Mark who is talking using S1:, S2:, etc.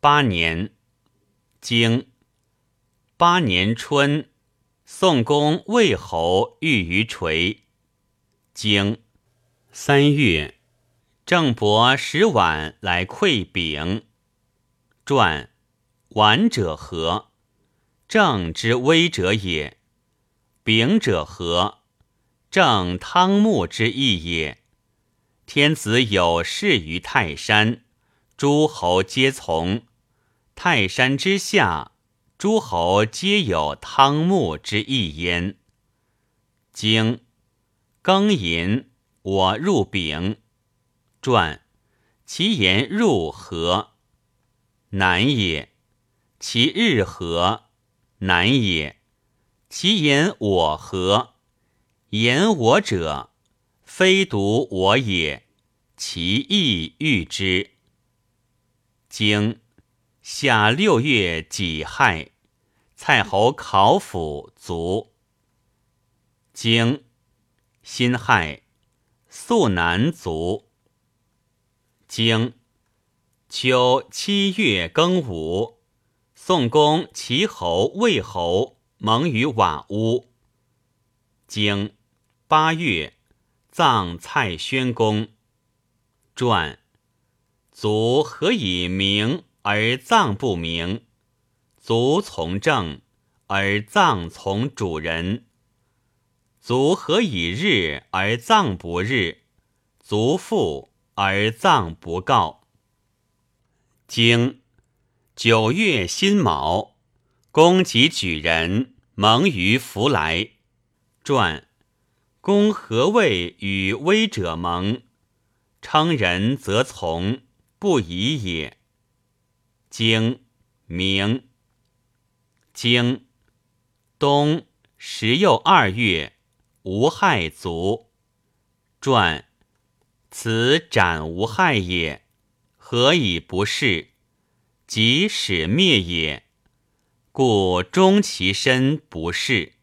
S1: 八年，经八年春，宋公魏侯遇于垂。经三月，郑伯使宛来馈丙。传宛者何？郑之威者也。丙者何？郑汤沐之意也。天子有事于泰山，诸侯皆从。泰山之下，诸侯皆有汤沐之意焉。经庚寅，我入丙。传其言入何？难也。其日何？难也。其言我何？言我者。非独我也，其意欲之。经夏六月己亥，蔡侯考府卒。经辛亥，肃南卒。经秋七月庚午，宋公齐侯魏侯盟于瓦屋。经八月。葬蔡宣公。传卒何以明而葬不明？卒从政而葬从主人。卒何以日而葬不日？卒父而葬不告。经九月辛卯，公及举人盟于弗来。传。公何谓与威者盟？称人则从，不疑也。经明经冬十又二月，无害卒。传此斩无害也，何以不是？即使灭也，故终其身不是。